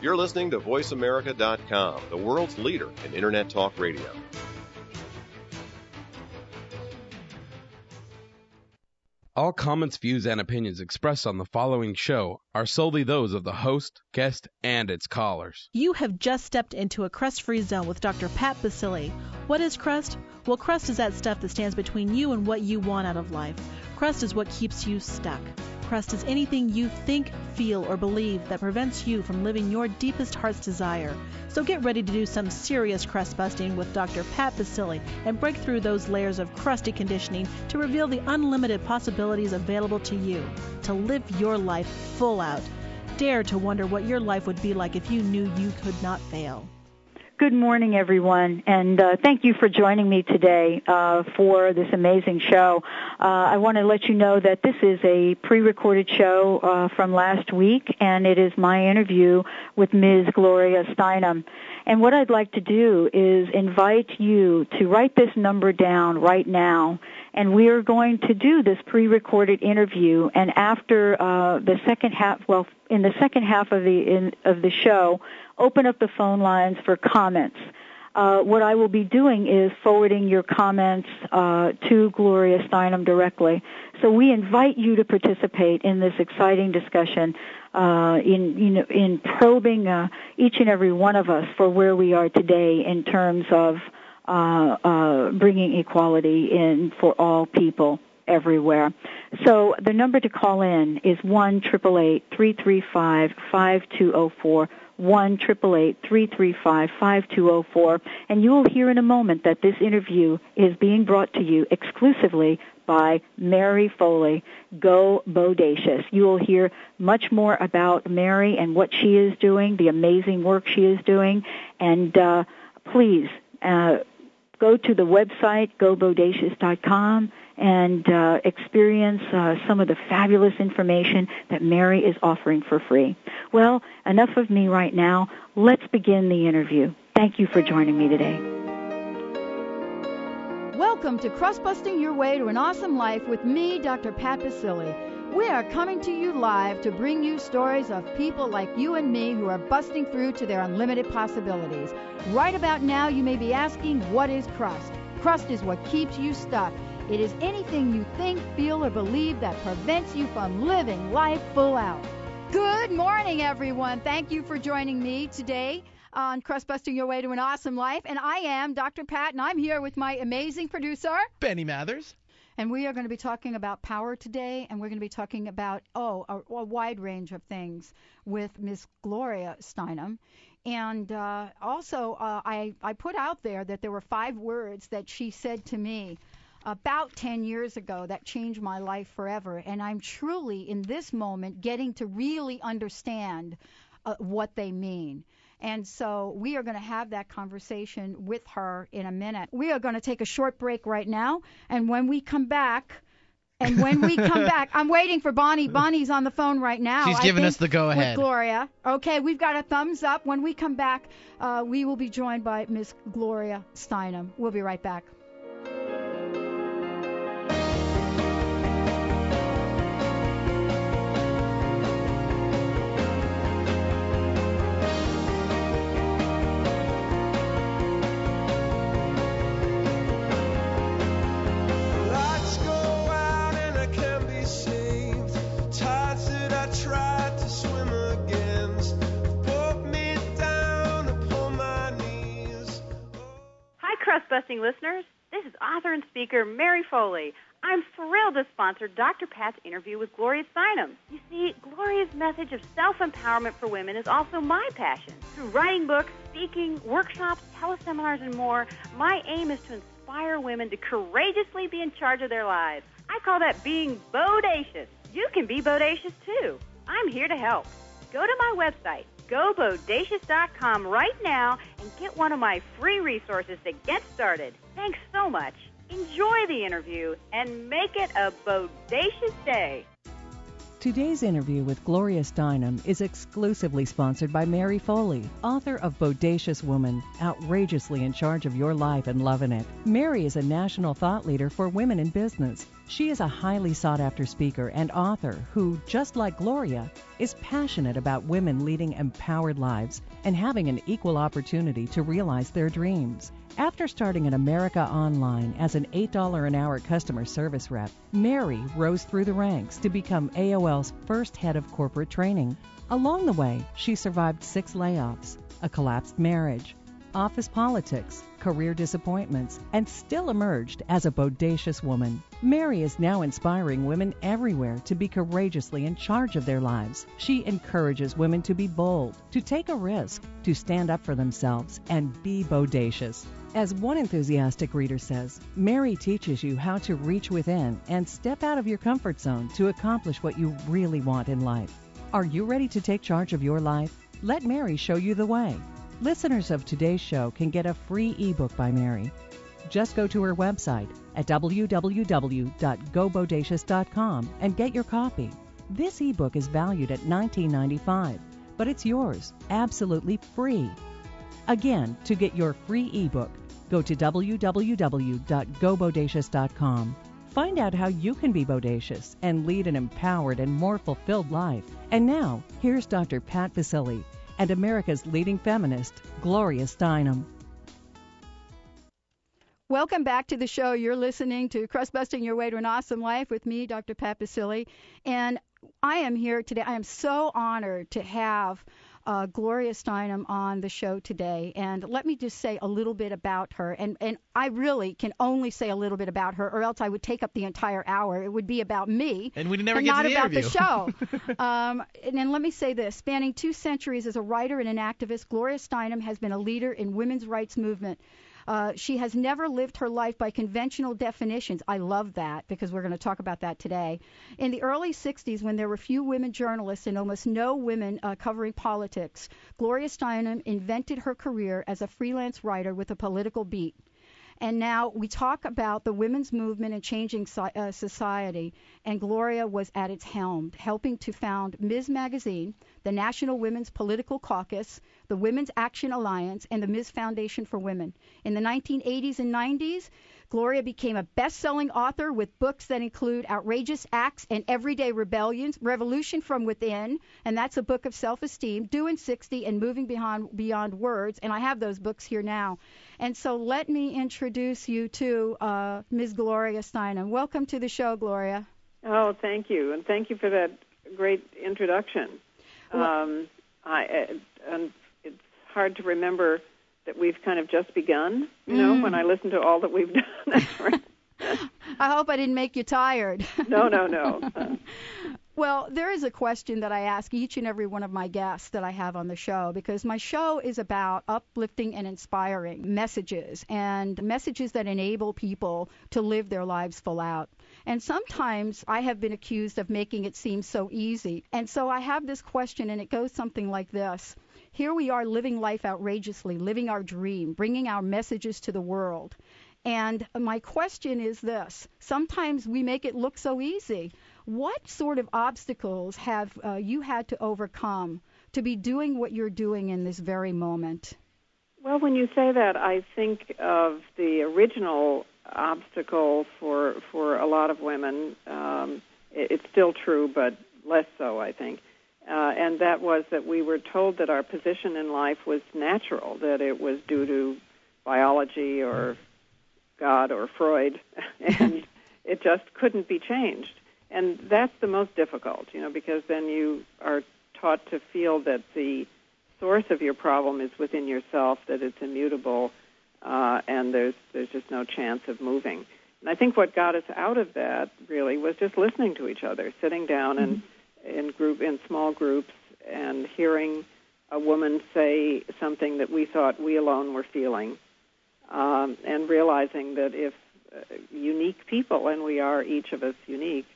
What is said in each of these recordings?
You're listening to VoiceAmerica.com, the world's leader in Internet Talk Radio. All comments, views, and opinions expressed on the following show are solely those of the host, guest, and its callers. You have just stepped into a crust free zone with Dr. Pat Baccili. What is crust? Well, crust is that stuff that stands between you and what you want out of life. Crust is what keeps you stuck. Crust is anything you think, feel, or believe that prevents you from living your deepest heart's desire. So get ready to do some serious crust busting with Dr. Pat Baccili and break through those layers of crusty conditioning to reveal the unlimited possibilities available to you to live your life full out. Dare to wonder what your life would be like if you knew you could not fail. Good morning, everyone, and uh, thank you for joining me today uh, for this amazing show. Uh, I want to let you know that this is a pre-recorded show uh, from last week, and it is my interview with Ms. Gloria Steinem. And what I'd like to do is invite you to write this number down right now and we are going to do this pre-recorded interview. And after uh, the second half, well, in the second half of the in, of the show, open up the phone lines for comments. Uh, what I will be doing is forwarding your comments uh, to Gloria Steinem directly. So we invite you to participate in this exciting discussion uh, in you know in probing uh, each and every one of us for where we are today in terms of bringing equality in for all people everywhere. So the number to call in is one triple eight three three five five two zero oh four. One triple eight three three five five two zero oh four, and you will hear in a moment that this interview is being brought to you exclusively by Mary Foley. Go Bodacious. You will hear much more about Mary and what she is doing, the amazing work she is doing, and uh, please uh, go to the website gobodacious.com and uh, experience uh, some of the fabulous information that Mary is offering for free. Well, enough of me right now. Let's begin the interview. Thank you for joining me today. Welcome to Crust Busting Your Way to an Awesome Life with me, Dr. Pat Baccili. We are coming to you live to bring you stories of people like you and me who are busting through to their unlimited possibilities. Right about now, you may be asking, what is crust? Crust is what keeps you stuck. It is anything you think, feel, or believe that prevents you from living life full out. Good morning, everyone. Thank you for joining me today on Crust Busting Your Way to an Awesome Life. And I am Dr. Pat, and I'm here with my amazing producer, Benny Mathers. And we are going to be talking about power today, and we're going to be talking about, oh, a, a wide range of things with Miss Gloria Steinem. And uh, also, uh, I, I put out there that there were five words that she said to me about 10 years ago that changed my life forever. And I'm truly, in this moment, getting to really understand uh, what they mean. And so we are going to have that conversation with her in a minute. We are going to take a short break right now. And when we come back, and when we come back, I'm waiting for Bonnie. Bonnie's on the phone right now. She's giving us the go ahead. Gloria. Okay, we've got a thumbs up. When we come back, uh, we will be joined by Miss Gloria Steinem. We'll be right back. Busting listeners. This is author and speaker Mary Foley. I'm thrilled to sponsor Dr. Pat's interview with Gloria Steinem. You see, Gloria's message of self empowerment for women is also my passion. Through writing books, speaking, workshops, teleseminars, and more, my aim is to inspire women to courageously be in charge of their lives. I call that being bodacious. You can be bodacious too. I'm here to help. Go to my website, gobodacious.com right now and get one of my free resources to get started. Thanks so much. Enjoy the interview and make it a bodacious day. Today's interview with Gloria Steinem is exclusively sponsored by Mary Foley, author of Bodacious Woman, outrageously in charge of your life and loving it. Mary is a national thought leader for women in business. She is a highly sought after speaker and author who, just like Gloria, is passionate about women leading empowered lives and having an equal opportunity to realize their dreams. After starting in America Online as an $8 an hour customer service rep, Mary rose through the ranks to become AOL's first head of corporate training. Along the way, she survived six layoffs, a collapsed marriage, office politics, career disappointments, and still emerged as a bodacious woman. Mary is now inspiring women everywhere to be courageously in charge of their lives. She encourages women to be bold, to take a risk, to stand up for themselves, and be bodacious. As one enthusiastic reader says, Mary teaches you how to reach within and step out of your comfort zone to accomplish what you really want in life. Are you ready to take charge of your life? Let Mary show you the way. Listeners of today's show can get a free ebook by Mary. Just go to her website at www.gobodacious.com and get your copy. This ebook is valued at $19.95, but it's yours absolutely free. Again, to get your free ebook, go to www.gobodacious.com. Find out how you can be bodacious and lead an empowered and more fulfilled life. And now, here's Dr. Pat Baccili and America's leading feminist, Gloria Steinem. Welcome back to the show. You're listening to Crust Busting Your Way to an Awesome Life with me, Dr. Pat Baccili. And I am here today. I am so honored to have uh, Gloria Steinem on the show today. And let me just say a little bit about her. And, and I really can only say a little bit about her, or else I would take up the entire hour. It would be about me. And we'd never and get not the about interview. the show. um, and then let me say this spanning two centuries as a writer and an activist, Gloria Steinem has been a leader in women's rights movement. Uh, she has never lived her life by conventional definitions. I love that because we're going to talk about that today. In the early 60s, when there were few women journalists and almost no women uh, covering politics, Gloria Steinem invented her career as a freelance writer with a political beat. And now we talk about the women's movement and changing uh, society. And Gloria was at its helm, helping to found Ms. Magazine, the National Women's Political Caucus, the Women's Action Alliance, and the Ms. Foundation for Women. In the 1980s and 90s, Gloria became a best selling author with books that include Outrageous Acts and Everyday Rebellions, Revolution from Within, and that's a book of self esteem, Doing 60 and Moving Beyond, Beyond Words. And I have those books here now. And so let me introduce you to uh, Ms. Gloria Steinem. Welcome to the show, Gloria. Oh, thank you, and thank you for that great introduction. Well- um, I, and it's hard to remember that we've kind of just begun. You know, Mm. when I listen to all that we've done. I hope I didn't make you tired. no, no, no. Well, there is a question that I ask each and every one of my guests that I have on the show because my show is about uplifting and inspiring messages and messages that enable people to live their lives full out. And sometimes I have been accused of making it seem so easy. And so I have this question, and it goes something like this Here we are living life outrageously, living our dream, bringing our messages to the world. And my question is this sometimes we make it look so easy. What sort of obstacles have uh, you had to overcome to be doing what you're doing in this very moment? well, when you say that, I think of the original obstacle for for a lot of women. Um, it, it's still true, but less so, I think. Uh, and that was that we were told that our position in life was natural, that it was due to biology or God or Freud, and it just couldn't be changed. And that's the most difficult, you know, because then you are taught to feel that the source of your problem is within yourself, that it's immutable, uh, and there's there's just no chance of moving. And I think what got us out of that really was just listening to each other, sitting down and in group in small groups and hearing a woman say something that we thought we alone were feeling, um, and realizing that if uh, unique people, and we are each of us unique,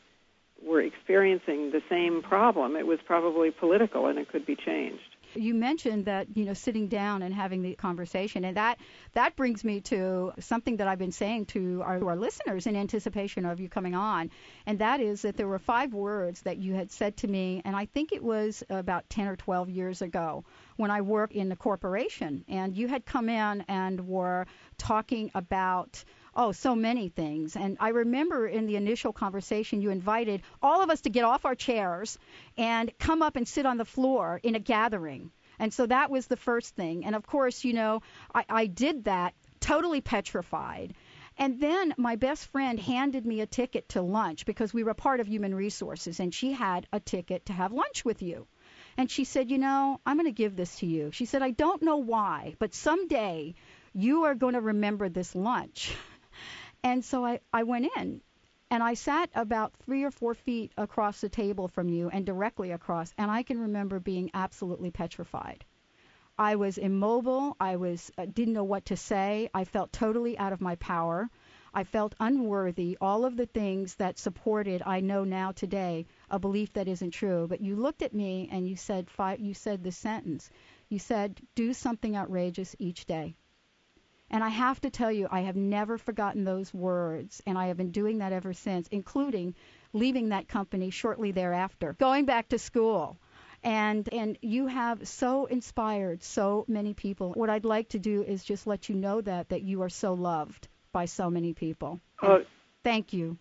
were experiencing the same problem, it was probably political and it could be changed. You mentioned that you know sitting down and having the conversation, and that that brings me to something that I've been saying to our, to our listeners in anticipation of you coming on, and that is that there were five words that you had said to me, and I think it was about 10 or 12 years ago when I worked in the corporation, and you had come in and were talking about Oh, so many things. And I remember in the initial conversation, you invited all of us to get off our chairs and come up and sit on the floor in a gathering. And so that was the first thing. And of course, you know, I, I did that totally petrified. And then my best friend handed me a ticket to lunch because we were part of human resources, and she had a ticket to have lunch with you. And she said, You know, I'm going to give this to you. She said, I don't know why, but someday you are going to remember this lunch. And so I, I went in and I sat about three or four feet across the table from you and directly across, and I can remember being absolutely petrified. I was immobile. I was uh, didn't know what to say. I felt totally out of my power. I felt unworthy. All of the things that supported, I know now today, a belief that isn't true. But you looked at me and you said, you said this sentence. You said, "Do something outrageous each day." And I have to tell you, I have never forgotten those words, and I have been doing that ever since, including leaving that company shortly thereafter, going back to school. And and you have so inspired so many people. What I'd like to do is just let you know that that you are so loved by so many people. Well, thank you.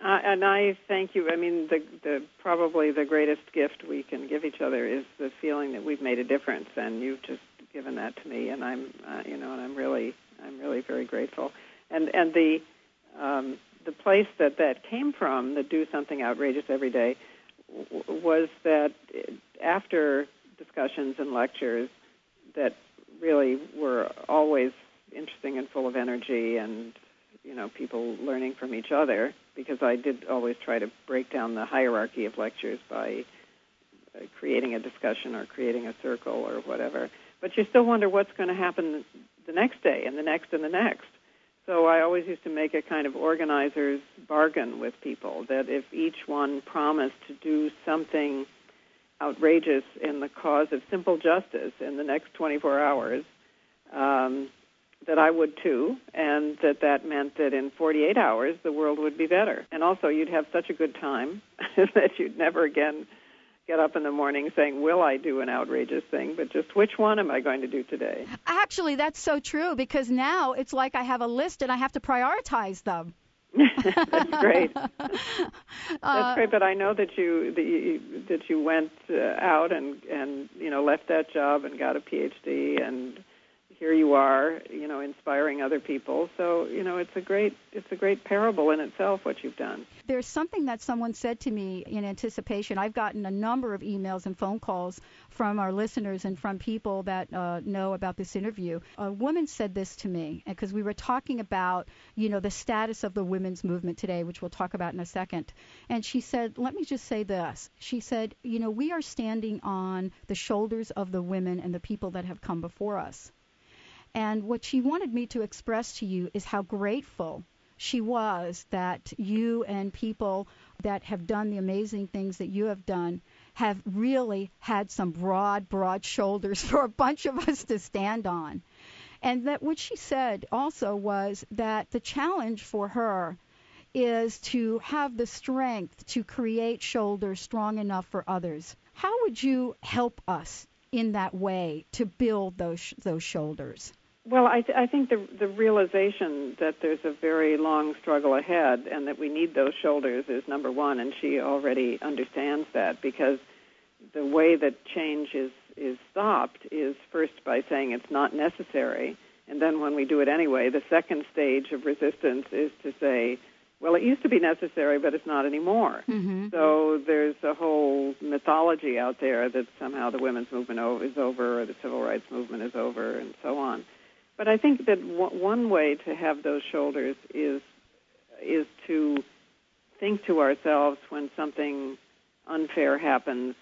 Uh, and I thank you. I mean, the, the probably the greatest gift we can give each other is the feeling that we've made a difference, and you've just given that to me, and I'm, uh, you know, and I'm really, I'm really very grateful. And and the um, the place that that came from, the do something outrageous every day, w- was that after discussions and lectures that really were always interesting and full of energy and you know people learning from each other because I did always try to break down the hierarchy of lectures by uh, creating a discussion or creating a circle or whatever but you still wonder what's going to happen the next day and the next and the next. So I always used to make a kind of organizer's bargain with people that if each one promised to do something outrageous in the cause of simple justice in the next 24 hours, um, that I would too, and that that meant that in 48 hours the world would be better. And also you'd have such a good time that you'd never again get up in the morning saying, Will I do an outrageous thing? But just which one am I going to do today? Actually, that's so true because now it's like I have a list and I have to prioritize them. that's great. That's uh, great. But I know that you that you, that you went uh, out and and you know left that job and got a PhD and here you are, you know, inspiring other people. So, you know, it's a great it's a great parable in itself what you've done. There's something that someone said to me in anticipation. I've gotten a number of emails and phone calls from our listeners and from people that uh, know about this interview. A woman said this to me because we were talking about, you know, the status of the women's movement today, which we'll talk about in a second. And she said, "Let me just say this." She said, "You know, we are standing on the shoulders of the women and the people that have come before us." And what she wanted me to express to you is how grateful she was that you and people that have done the amazing things that you have done have really had some broad, broad shoulders for a bunch of us to stand on. And that what she said also was that the challenge for her is to have the strength to create shoulders strong enough for others. How would you help us in that way to build those those shoulders? Well, I, th- I think the the realization that there's a very long struggle ahead and that we need those shoulders is number one, and she already understands that because the way that change is is stopped is first by saying it's not necessary, and then when we do it anyway, the second stage of resistance is to say, well, it used to be necessary, but it's not anymore. Mm-hmm. So there's a whole mythology out there that somehow the women's movement is over, or the civil rights movement is over, and so on. But I think that w- one way to have those shoulders is is to think to ourselves when something unfair happens.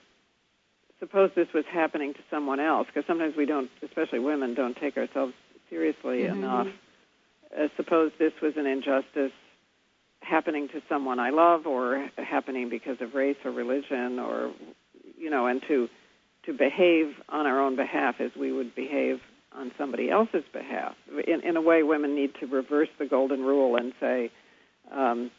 Suppose this was happening to someone else, because sometimes we don't, especially women, don't take ourselves seriously mm-hmm. enough. Uh, suppose this was an injustice happening to someone I love, or happening because of race or religion, or you know, and to to behave on our own behalf as we would behave on somebody else's behalf. In, in a way, women need to reverse the golden rule and say, um,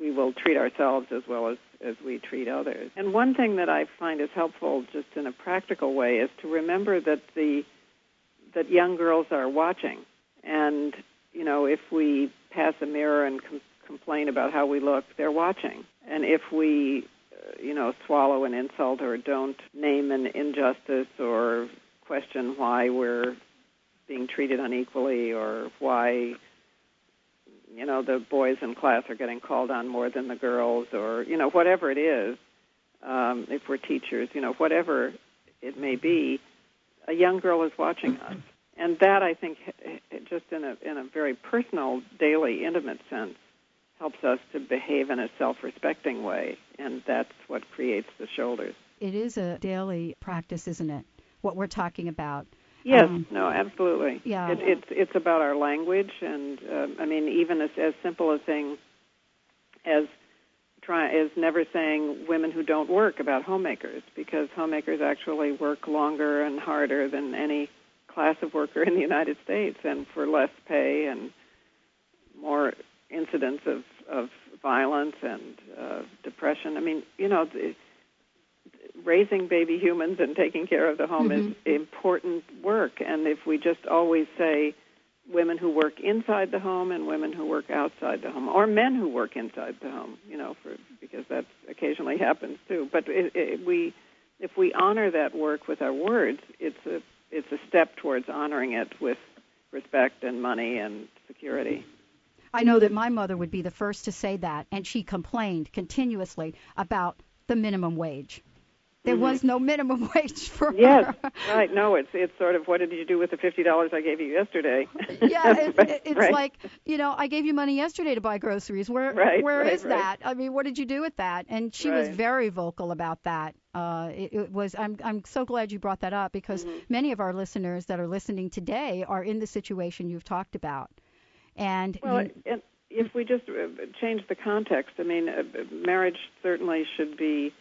we will treat ourselves as well as, as we treat others. And one thing that I find is helpful just in a practical way is to remember that the that young girls are watching and you know, if we pass a mirror and com- complain about how we look, they're watching. And if we, uh, you know, swallow an insult or don't name an injustice or question why we're being treated unequally or why you know the boys in class are getting called on more than the girls or you know whatever it is um, if we're teachers you know whatever it may be a young girl is watching us. And that i think just in a in a very personal daily intimate sense helps us to behave in a self-respecting way. And that's what creates the shoulders. It is a daily practice isn't it? What we're talking about Yes, um, no, absolutely. Yeah, it, it's it's about our language, and uh, I mean, even as as simple as saying, as try as never saying women who don't work about homemakers, because homemakers actually work longer and harder than any class of worker in the United States, and for less pay and more incidents of of violence and uh, depression. I mean, you know. The, raising baby humans and taking care of the home mm-hmm. is important work. And if we just always say women who work inside the home and women who work outside the home, or men who work inside the home, you know, for because that occasionally happens too. But it, it, we, if we honor that work with our words, it's a it's a step towards honoring it with respect and money and security. I know that my mother would be the first to say that, and she complained continuously about the minimum wage. There mm-hmm. was no minimum wage for yes, her. right. No, it's it's sort of what did you do with the fifty dollars I gave you yesterday? yeah, it, right, it's right. like you know I gave you money yesterday to buy groceries. Where right, where is that? I mean, what did you do with that? And she was very vocal about that. Uh, it, it was. I'm I'm so glad you brought that up because mm-hmm. many of our listeners that are listening today are in the situation you've talked about. And well, you, and if we just uh, change the context, I mean, uh, marriage certainly should be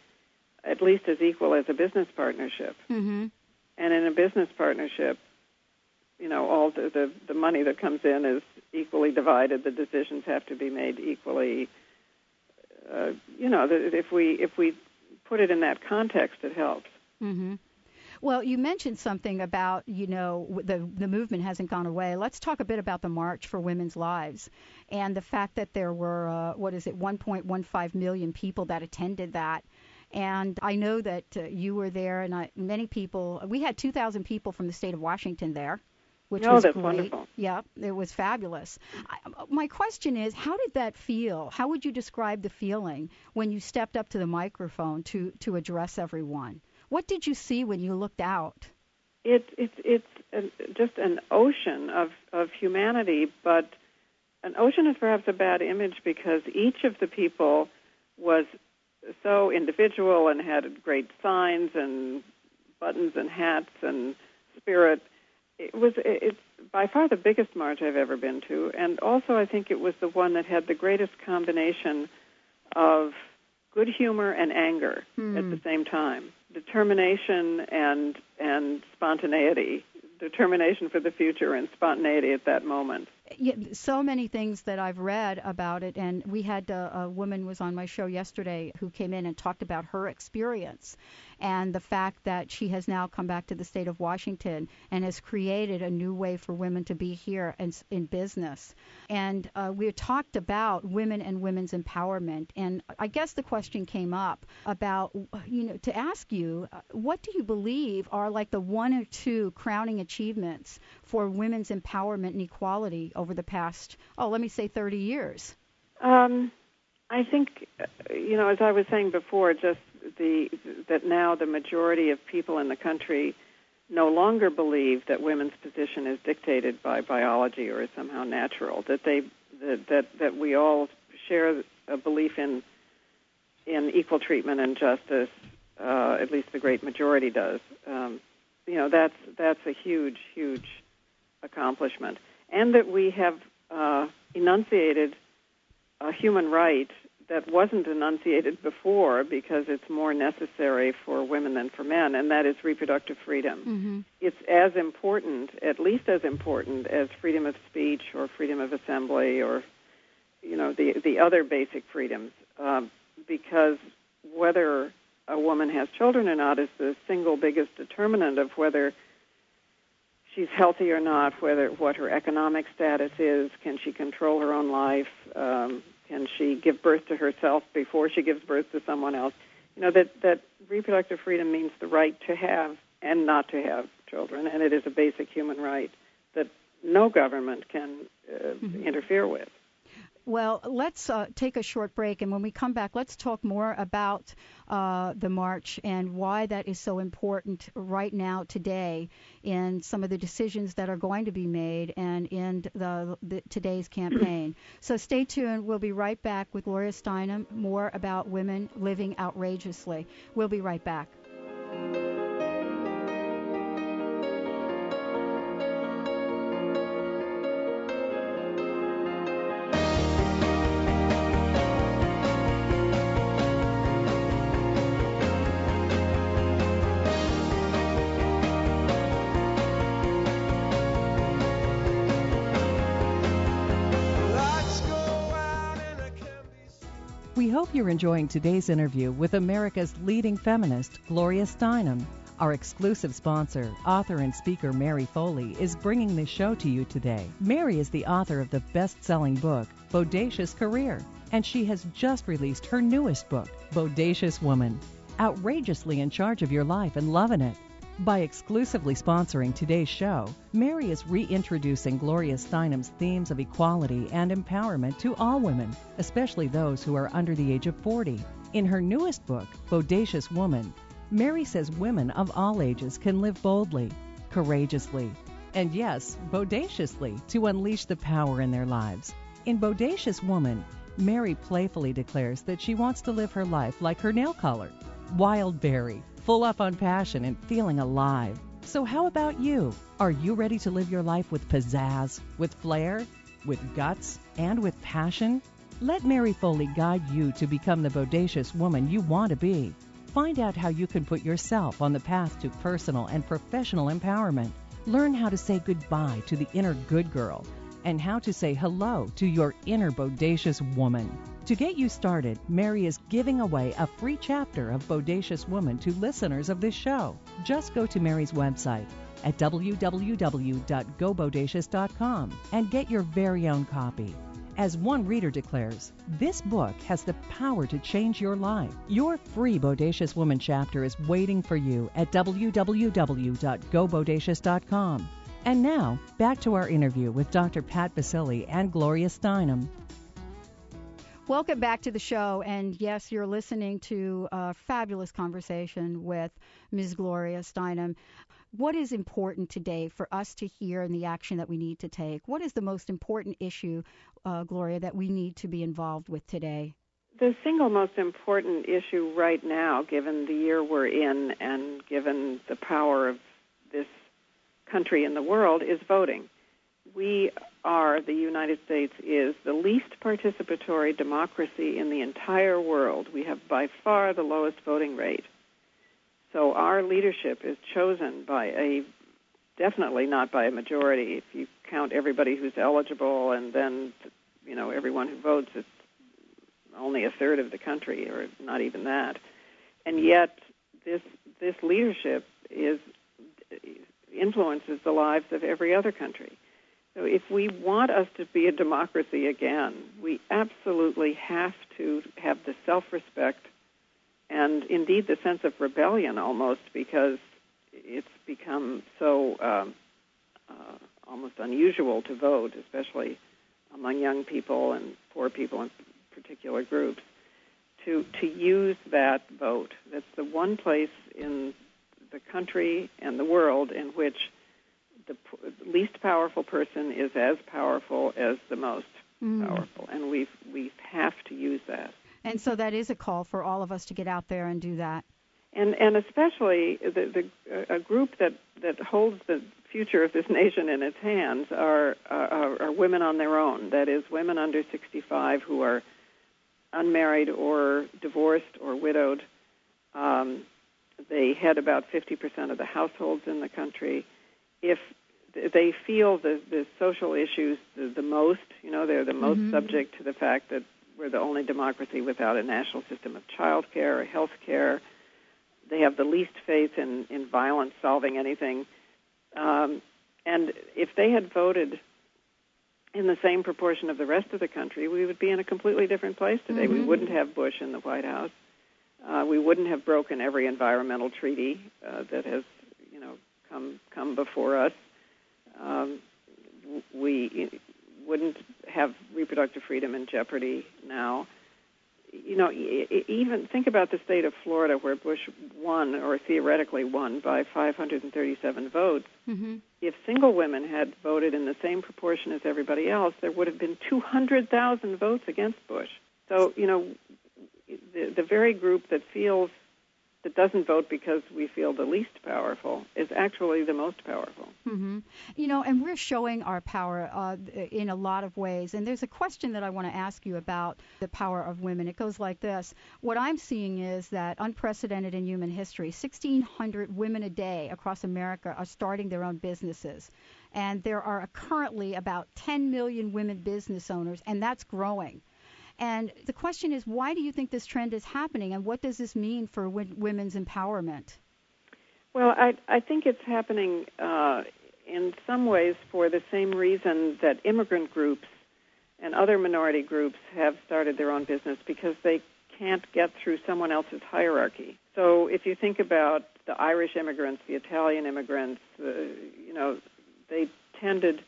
at least as equal as a business partnership. Mm-hmm. And in a business partnership, you know, all the, the the money that comes in is equally divided. The decisions have to be made equally. Uh, you know, if we if we put it in that context, it helps. Mm-hmm. Well, you mentioned something about, you know, the the movement hasn't gone away. Let's talk a bit about the March for Women's Lives and the fact that there were, uh, what is it, 1.15 million people that attended that. And I know that uh, you were there, and I, many people. We had 2,000 people from the state of Washington there, which oh, was that's great. wonderful. Yeah, it was fabulous. I, my question is, how did that feel? How would you describe the feeling when you stepped up to the microphone to to address everyone? What did you see when you looked out? It, it, it's a, just an ocean of, of humanity, but an ocean is perhaps a bad image because each of the people was so individual and had great signs and buttons and hats and spirit. It was it's by far the biggest march I've ever been to, and also I think it was the one that had the greatest combination of good humor and anger hmm. at the same time, determination and and spontaneity, determination for the future and spontaneity at that moment so many things that I've read about it, and we had a, uh, a woman was on my show yesterday who came in and talked about her experience, and the fact that she has now come back to the state of Washington and has created a new way for women to be here and in business. And uh, we talked about women and women's empowerment, and I guess the question came up about you know to ask you, uh, what do you believe are like the one or two crowning achievements for women's empowerment and equality over the past, oh, let me say 30 years? Um, I think, you know, as I was saying before, just the that now the majority of people in the country no longer believe that women's position is dictated by biology or is somehow natural. That they that that, that we all share a belief in in equal treatment and justice. Uh, at least the great majority does. Um, you know, that's that's a huge, huge accomplishment and that we have uh, enunciated a human right that wasn't enunciated before because it's more necessary for women than for men, and that is reproductive freedom. Mm-hmm. It's as important, at least as important, as freedom of speech or freedom of assembly or, you know, the the other basic freedoms, um, because whether a woman has children or not is the single biggest determinant of whether she's healthy or not, whether what her economic status is, can she control her own life, um, can she give birth to herself before she gives birth to someone else. You know that that reproductive freedom means the right to have and not to have children, and it is a basic human right that no government can uh, mm-hmm. interfere with. Well, let's uh, take a short break, and when we come back, let's talk more about uh, the march and why that is so important right now, today, in some of the decisions that are going to be made and in the, the today's campaign. so stay tuned. We'll be right back with Gloria Steinem, more about women living outrageously. We'll be right back. You're enjoying today's interview with America's leading feminist, Gloria Steinem. Our exclusive sponsor, author and speaker Mary Foley, is bringing this show to you today. Mary is the author of the best selling book, Bodacious Career, and she has just released her newest book, Bodacious Woman. Outrageously in charge of your life and loving it. By exclusively sponsoring today's show, Mary is reintroducing Gloria Steinem's themes of equality and empowerment to all women, especially those who are under the age of 40. In her newest book, Bodacious Woman, Mary says women of all ages can live boldly, courageously, and yes, bodaciously to unleash the power in their lives. In Bodacious Woman, Mary playfully declares that she wants to live her life like her nail color, wild berry, full up on passion and feeling alive. So, how about you? Are you ready to live your life with pizzazz, with flair, with guts, and with passion? Let Mary Foley guide you to become the bodacious woman you want to be. Find out how you can put yourself on the path to personal and professional empowerment. Learn how to say goodbye to the inner good girl and how to say hello to your inner bodacious woman. To get you started, Mary is giving away a free chapter of Bodacious Woman to listeners of this show. Just go to Mary's website at www.gobodacious.com and get your very own copy. As one reader declares, this book has the power to change your life. Your free Bodacious Woman chapter is waiting for you at www.gobodacious.com. And now, back to our interview with Dr. Pat Baccili and Gloria Steinem. Welcome back to the show. And yes, you're listening to a fabulous conversation with Ms. Gloria Steinem. What is important today for us to hear and the action that we need to take? What is the most important issue, uh, Gloria, that we need to be involved with today? The single most important issue right now, given the year we're in and given the power of this country in the world is voting. We are, the United States is the least participatory democracy in the entire world. We have by far the lowest voting rate. So our leadership is chosen by a, definitely not by a majority. If you count everybody who's eligible and then, you know, everyone who votes, it's only a third of the country, or not even that. And yet, this this leadership is influences the lives of every other country. So if we want us to be a democracy again, we absolutely have to have the self-respect and indeed the sense of rebellion almost because it's become so um, uh, almost unusual to vote, especially among young people and poor people in particular groups, to to use that vote. That's the one place in the country and the world in which the least powerful person is as powerful as the most mm. powerful, and we we have to use that. And so that is a call for all of us to get out there and do that. And and especially the, the a group that that holds the future of this nation in its hands are, are are women on their own. That is, women under 65 who are unmarried or divorced or widowed. Um, they head about 50% of the households in the country. If they feel the, the social issues the, the most, you know, they're the most mm-hmm. subject to the fact that we're the only democracy without a national system of child care or health care. They have the least faith in, in violence solving anything. Um, and if they had voted in the same proportion of the rest of the country, we would be in a completely different place today. Mm-hmm. We wouldn't have Bush in the White House. Uh, we wouldn't have broken every environmental treaty uh, that has, you know, come come before us. Um, we wouldn't have reproductive freedom in jeopardy now. You know, even think about the state of Florida, where Bush won, or theoretically won, by 537 votes. Mm-hmm. If single women had voted in the same proportion as everybody else, there would have been 200,000 votes against Bush. So, you know, the, the very group that feels that doesn't vote because we feel the least powerful is actually the most powerful. Mm-hmm. You know, and we're showing our power uh, in a lot of ways. And there's a question that I want to ask you about the power of women. It goes like this What I'm seeing is that unprecedented in human history, 1,600 women a day across America are starting their own businesses. And there are currently about 10 million women business owners, and that's growing. And the question is, why do you think this trend is happening, and what does this mean for w- women's empowerment? Well, I, I think it's happening uh, in some ways for the same reason that immigrant groups and other minority groups have started their own business because they can't get through someone else's hierarchy. So if you think about the Irish immigrants, the Italian immigrants, uh, you know, they tended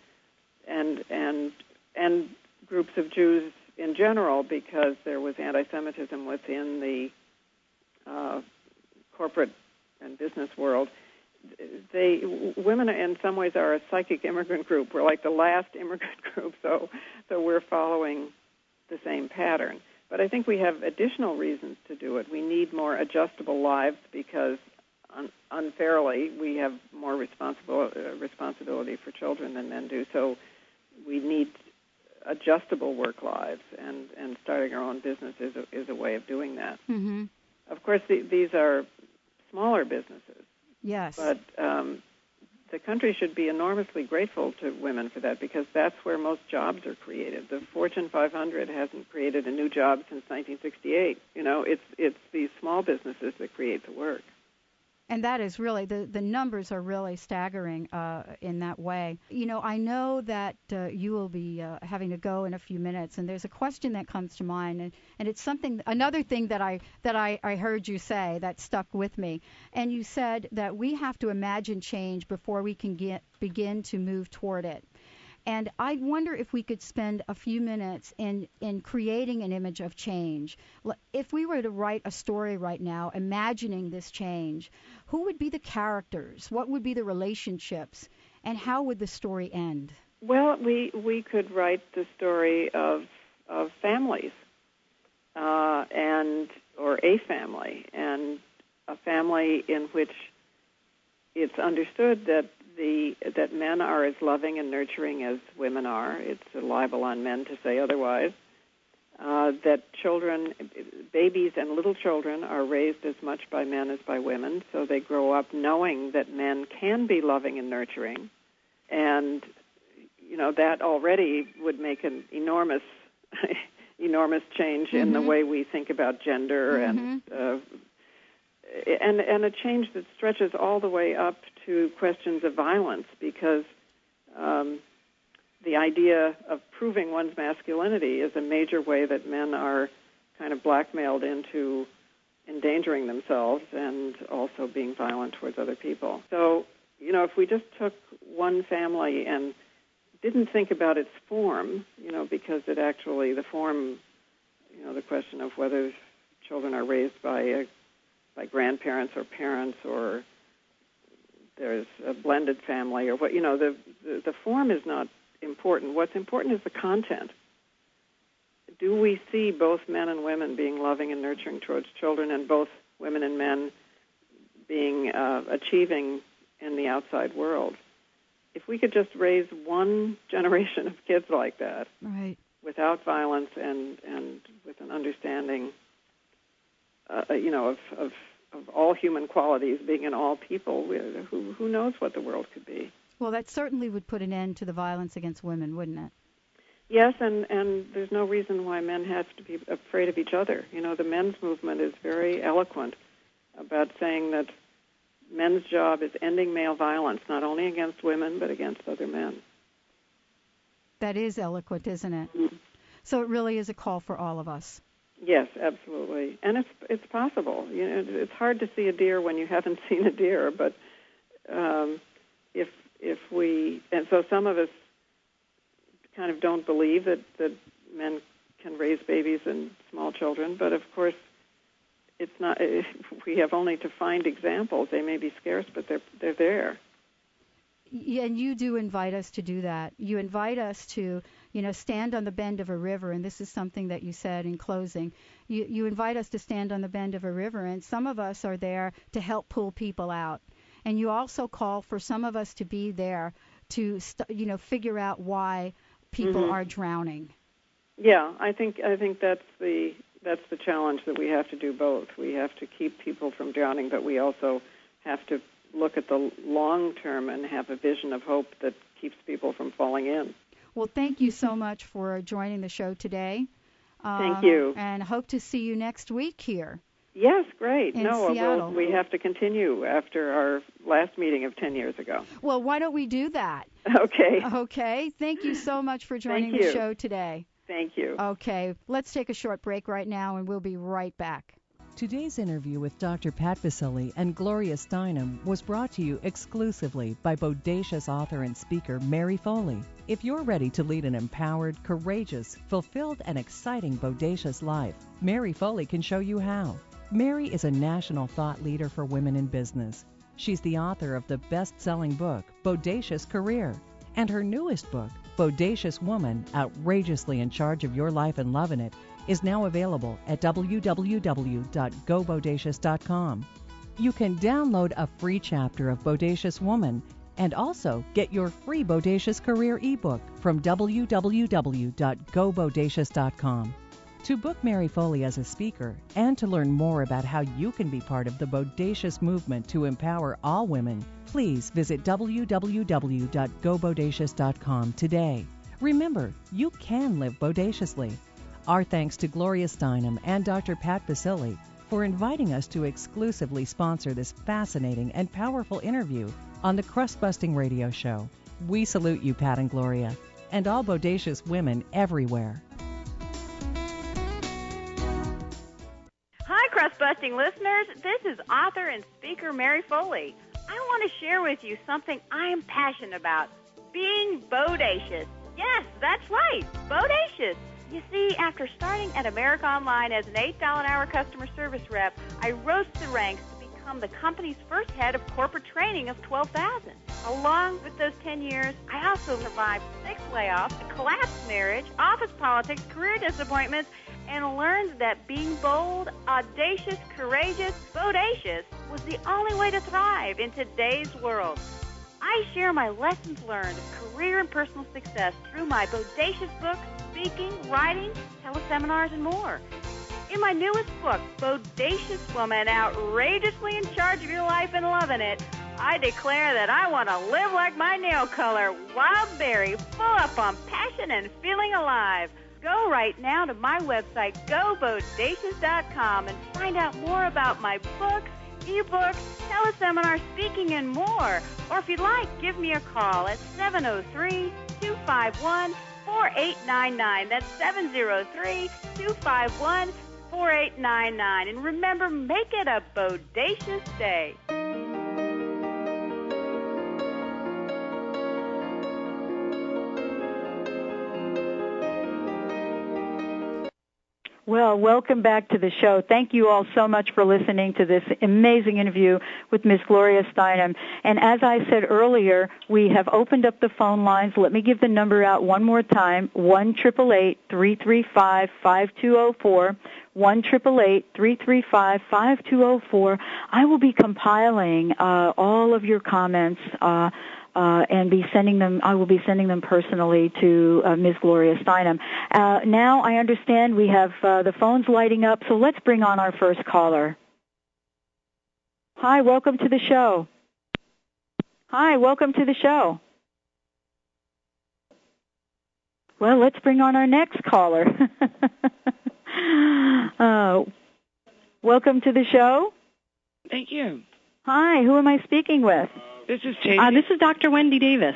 and and and groups of Jews in general because there was anti-Semitism within the uh, corporate and business world. They women in some ways are a psychic immigrant group. We're like the last immigrant group, so so we're following the same pattern. But I think we have additional reasons to do it. We need more adjustable lives because un- unfairly we have more responsible uh, responsibility for children than men do. So we need adjustable work lives, and, and starting our own business is a, is a way of doing that. Mm-hmm. Of course, the, these are smaller businesses. Yes. But um, the country should be enormously grateful to women for that because that's where most jobs are created. The Fortune 500 hasn't created a new job since 1968. You know, it's it's these small businesses that create the work and that is really the the numbers are really staggering uh, in that way. You know, I know that uh, you will be uh, having to go in a few minutes, and there's a question that comes to mind, and, and it's something another thing that I that I, I heard you say that stuck with me, and you said that we have to imagine change before we can get begin to move toward it. And I wonder if we could spend a few minutes in, in creating an image of change. If we were to write a story right now, imagining this change, who would be the characters? What would be the relationships? And how would the story end? Well, we, we could write the story of, of families uh, and or a family and a family in which it's understood that the that men are as loving and nurturing as women are. It's a libel on men to say otherwise. Uh, that children, babies and little children, are raised as much by men as by women, so they grow up knowing that men can be loving and nurturing, and you know that already would make an enormous, enormous change mm-hmm. in the mm-hmm. way we think about gender mm-hmm. and uh, and and a change that stretches all the way up to questions of violence because um, the idea of proving one's masculinity is a major way that men are kind of blackmailed into endangering themselves and also being violent towards other people. So, you know, if we just took one family and didn't think about its form, you know, because it actually, the form, you know, the question of whether children are raised by a by grandparents or parents or there's a blended family or what you know the, the the form is not important. What's important is the content. Do we see both men and women being loving and nurturing towards children and both women and men being uh, achieving in the outside world? If we could just raise one generation of kids like that right. without violence and and with an understanding uh, you know, of, of of all human qualities being in all people, who who knows what the world could be. Well, that certainly would put an end to the violence against women, wouldn't it? Yes, and and there's no reason why men have to be afraid of each other. You know, the men's movement is very eloquent about saying that men's job is ending male violence, not only against women but against other men. That is eloquent, isn't it? Mm-hmm. So it really is a call for all of us. Yes, absolutely, and it's it's possible. You know, it's hard to see a deer when you haven't seen a deer, but um, if if we and so some of us kind of don't believe that that men can raise babies and small children, but of course it's not. We have only to find examples. They may be scarce, but they're they're there. Yeah, and you do invite us to do that. You invite us to, you know, stand on the bend of a river, and this is something that you said in closing. You you invite us to stand on the bend of a river, and some of us are there to help pull people out. And you also call for some of us to be there to, st- you know, figure out why people Mhm. are drowning. Yeah, I think I think that's the that's the challenge that we have to do both. We have to keep people from drowning, but we also have to look at the long term and have a vision of hope that keeps people from falling in. Well, thank you so much for joining the show today. Thank Um, you. And hope to see you next week here. Yes, great. In no, well, we have to continue after our last meeting of 10 years ago. Well, why don't we do that? Okay. Okay. Thank you so much for joining the show today. Thank you. Okay. Let's take a short break right now, and we'll be right back. Today's interview with Dr. Pat Baccili and Gloria Steinem was brought to you exclusively by bodacious author and speaker Mary Foley. If you're ready to lead an empowered, courageous, fulfilled, and exciting bodacious life, Mary Foley can show you how. Mary is a national thought leader for women in business. She's the author of the best selling book, Bodacious Career, and her newest book, Bodacious Woman Outrageously in Charge of Your Life and Loving It, is now available at www.gobodacious.com. You can download a free chapter of Bodacious Woman and also get your free Bodacious Career ebook from www.gobodacious.com. To book Mary Foley as a speaker and to learn more about how you can be part of the Bodacious movement to empower all women, please visit www.gobodacious.com today. Remember, you can live bodaciously. Our thanks to Gloria Steinem and Dr. Pat Baccili for inviting us to exclusively sponsor this fascinating and powerful interview on the Crust Busting Radio Show. We salute you, Pat and Gloria, and all bodacious women everywhere. Hi, crust busting listeners. This is author and speaker Mary Foley. I want to share with you something I am passionate about being bodacious. Yes, that's right, bodacious. You see, after starting at America Online as an $8 an hour customer service rep, I rose the ranks to become the company's first head of corporate training of 12,000. Along with those 10 years, I also survived six layoffs, a collapsed marriage, office politics, career disappointments, and learned that being bold, audacious, courageous, bodacious was the only way to thrive in today's world. I share my lessons learned of career and personal success through my bodacious books, speaking, writing, teleseminars, and more. In my newest book, Bodacious Woman Outrageously in Charge of Your Life and Loving It, I declare that I want to live like my nail color, wild berry, full up on passion and feeling alive. Go right now to my website, gobodacious.com, and find out more about my books, ebooks, teleseminar, speaking, and more. Or if you'd like, give me a call at 703 251 4899. That's 703 251 4899. And remember, make it a bodacious day. Well, welcome back to the show. Thank you all so much for listening to this amazing interview with Miss Gloria Steinem. And as I said earlier, we have opened up the phone lines. Let me give the number out one more time: one triple eight three three five five two zero four. One triple eight three three five five two zero four. I will be compiling uh, all of your comments. Uh, uh, and be sending them. I will be sending them personally to uh, Ms. Gloria Steinem. Uh, now I understand we have uh, the phones lighting up, so let's bring on our first caller. Hi, welcome to the show. Hi, welcome to the show. Well, let's bring on our next caller. uh, welcome to the show. Thank you. Hi, who am I speaking with? This is Tracy. Uh, this is Dr. Wendy Davis.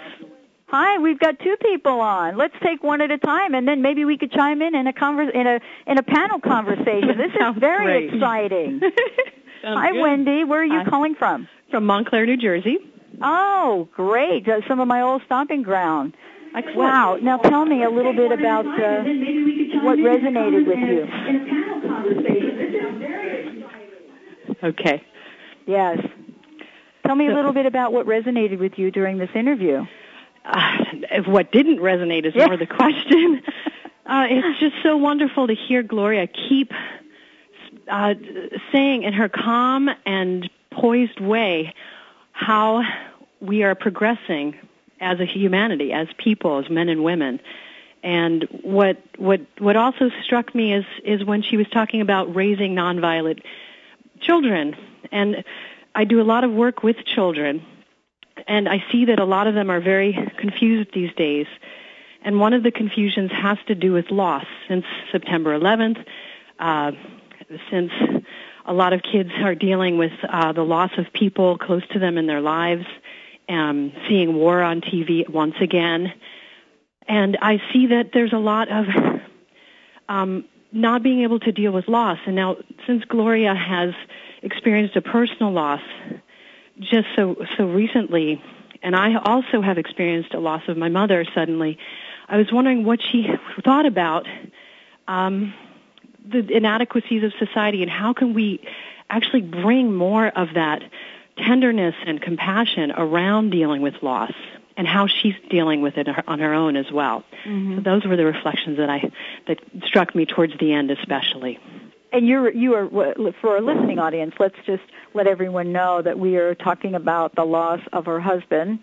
Hi, we've got two people on. Let's take one at a time, and then maybe we could chime in in a conver- in a in a panel conversation. This is very great. exciting. Hi, good. Wendy. Where are you Hi. calling from? From Montclair, New Jersey. Oh, great! Uh, some of my old stomping ground. Excellent. Wow. Now tell me a little bit about uh, what resonated with you. Okay. Yes. Tell me a little bit about what resonated with you during this interview. Uh, what didn't resonate is Yeah. more the question. uh, it's just so wonderful to hear Gloria keep uh, saying in her calm and poised way how we are progressing as a humanity, as people, as men and women. And what what what also struck me is is when she was talking about raising nonviolent children. And I do a lot of work with children, and I see that a lot of them are very confused these days. And one of the confusions has to do with loss. Since September 11th, uh, since a lot of kids are dealing with uh, the loss of people close to them in their lives, um, seeing war on TV once again, and I see that there's a lot of um, not being able to deal with loss. And now, since Gloria has experienced a personal loss just so so recently, and I also have experienced a loss of my mother suddenly, I was wondering what she thought about um, the inadequacies of society and how can we actually bring more of that tenderness and compassion around dealing with loss and how she's dealing with it on her own as well. So those were the reflections that I that struck me towards the end especially. And you're you are for a listening audience. Let's just let everyone know that we are talking about the loss of her husband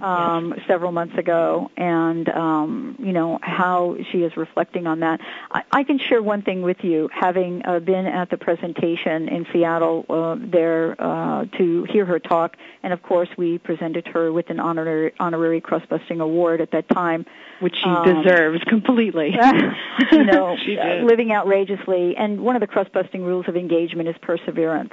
um, several months ago, and um, you know how she is reflecting on that. I, I can share one thing with you, having uh, been at the presentation in Seattle uh, there uh, to hear her talk, and of course we presented her with an honorary honorary crust busting award at that time which she Um, deserves completely. you know, living outrageously. And one of the crust-busting rules of engagement is perseverance.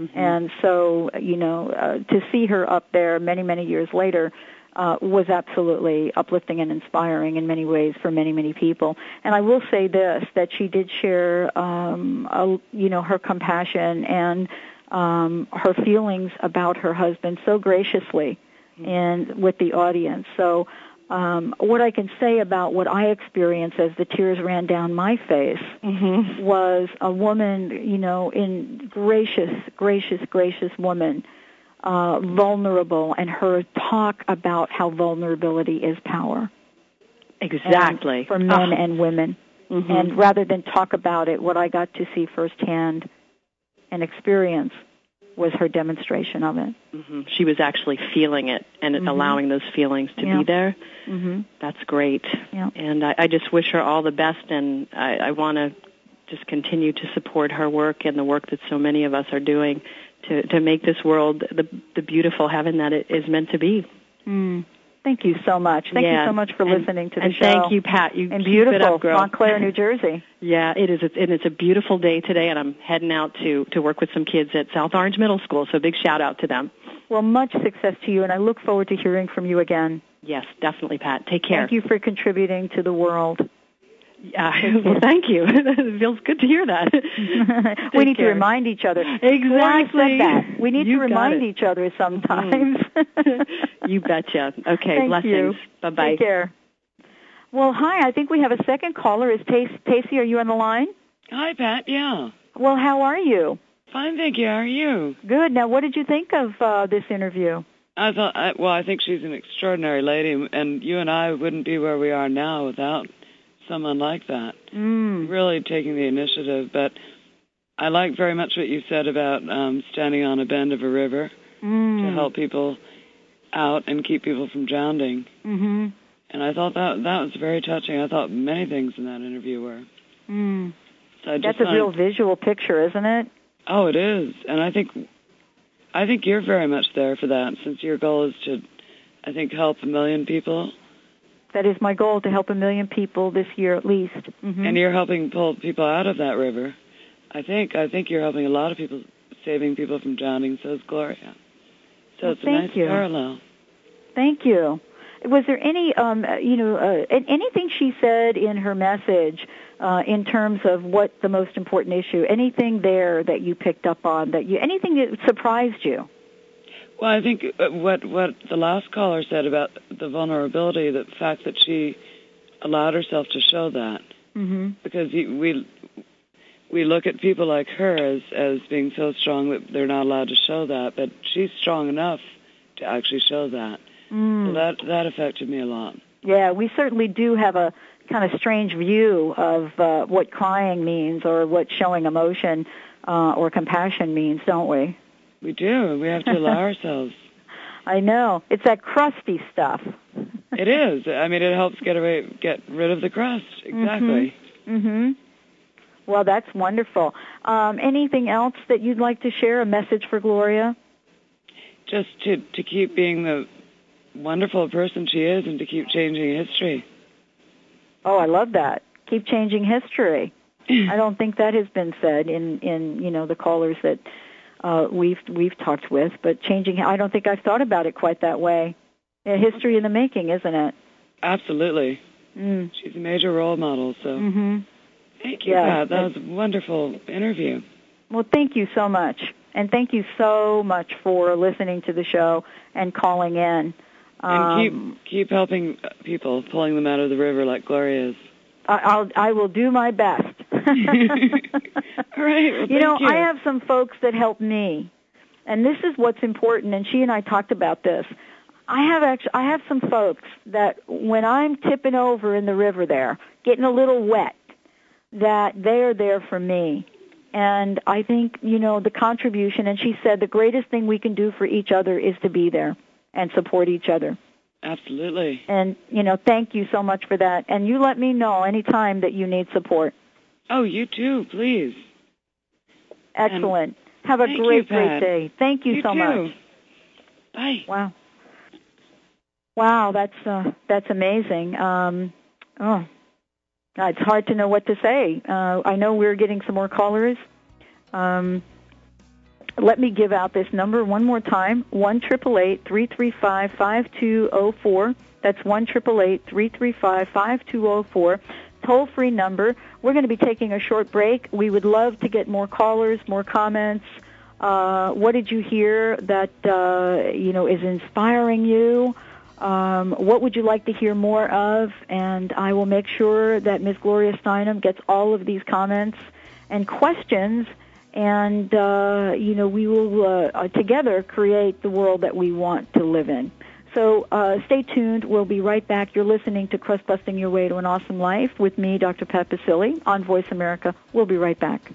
Mm-hmm. And so, you know, uh, to see her up there many, many years later uh, was absolutely uplifting and inspiring in many ways for many, many people. And I will say this: that she did share, um, a, you know, her compassion and um, her feelings about her husband so graciously, and with the audience. So. Um, what I can say about what I experienced as the tears ran down my face Mhm. was a woman, you know, in gracious, gracious, gracious woman, uh, vulnerable, and her talk about how vulnerability is power. Exactly. And for men Ah. and women. Mhm. And rather than talk about it, what I got to see firsthand and experience was her demonstration of it. hmm She was actually feeling it and Mhm. allowing those feelings to Yeah. be there. hmm That's great. Yeah. And I, I just wish her all the best, and I, I want to just continue to support her work and the work that so many of us are doing to to make this world the the beautiful heaven that it is meant to be. Mm. Thank you so much. Thank Yeah. you so much for And- listening to the and show. thank you, Pat. You and beautiful up. Montclair, New Jersey. Yeah, it is. And it's a beautiful day today, and I'm heading out to to work with some kids at South Orange Middle School. So big shout out to them. Well, much success to you, and I look forward to hearing from you again. Yes, definitely, Pat. Take care. Thank you for contributing to the world. Uh, well, thank you. it feels good to hear that. we need care. to remind each other. Exactly. That. We need You to remind it. Each other sometimes. you betcha. Okay, Thank blessings. you. Bye bye. Take care. Well, hi. I think we have a second caller. Is Tace- Tacey? Are you on the line? Hi, Pat. Yeah. Well, how are you? Fine, thank you. How are you? Good. Now, what did you think of uh, this interview? I thought, I, well, I think she's an extraordinary lady, and you and I wouldn't be where we are now without someone like that. Mm. Really taking the initiative. But I like very much what you said about um, standing on a bend of a river Mm. to help people out and keep people from drowning. Mm-hmm. And I thought that that was very touching. I thought many things in that interview were. Mm. So That's a real visual picture, isn't it? Oh, it is, and I think, I think you're very much there for that, since your goal is to, I think, help a million people, That is my goal to help a million people this year at least. Mm-hmm. and you're helping pull people out of that river. I think, I think you're helping a lot of people saving people from drowning. So is Gloria. So Well, it's a thank nice you. parallel. Thank you. Was there any, um, you know, uh, anything she said in her message uh, in terms of what the most important issue? Anything there that you picked up on that you, anything that surprised you? Well, I think uh, what what the last caller said about the vulnerability, the fact that she allowed herself to show that, Mm-hmm. because you, we we look at people like her as as being so strong that they're not allowed to show that, but she's strong enough to actually show that. Mm. So that that affected me a lot. Yeah, we certainly do have a kind of strange view of uh, what crying means or what showing emotion uh, or compassion means, don't we? We do. We have to allow ourselves. I know. It's that crusty stuff. It is. I mean, it helps get away, get rid of the crust. Exactly. Mm-hmm. Well, that's wonderful. Um, anything else that you'd like to share? A message for Gloria? Just to to keep being the wonderful person she is, and to keep changing history. Oh, I love that. Keep changing history. I don't think that has been said in in you know the callers that uh, we've we've talked with, but changing. I don't think I've thought about it quite that way. Yeah, history in the making, isn't it? Absolutely. Mm. She's a major role model. So Mm-hmm. thank you, Yeah. Pat. That was a wonderful interview. Well, thank you so much, and thank you so much for listening to the show and calling in. Um, and keep keep helping people, pulling them out of the river like Gloria is. I, I'll I will do my best. All right. Well, you know, you. I have some folks that help me, and this is what's important. And she and I talked about this. I have actually, I have some folks that when I'm tipping over in the river there, getting a little wet, that they are there for me. And I think, you know, the contribution, and she said the greatest thing we can do for each other is to be there and support each other. Absolutely. And, you know, thank you so much for that. And you let me know anytime that you need support. Oh, you too, please. Excellent. Have a Thank you, great, great day. Thank you, You so too. much. Bye. Wow. Wow, that's uh, that's amazing. Um, oh, it's hard to know what to say. Uh, I know we're getting some more callers. Um, let me give out this number one more time: one triple eight three three five five two zero four. That's one triple eight three three five five two zero four. Toll free number. We're going to be taking a short break. We would love to get more callers, more comments. Uh, what did you hear that uh, you know is inspiring you? Um, what would you like to hear more of? And I will make sure that Ms. Gloria Steinem gets all of these comments and questions, and uh, you know we will uh, uh, together create the world that we want to live in. So uh, stay tuned. We'll be right back. You're listening to Crust Busting Your Way to an Awesome Life with me, Dr. Pat Baccili, on Voice America. We'll be right back.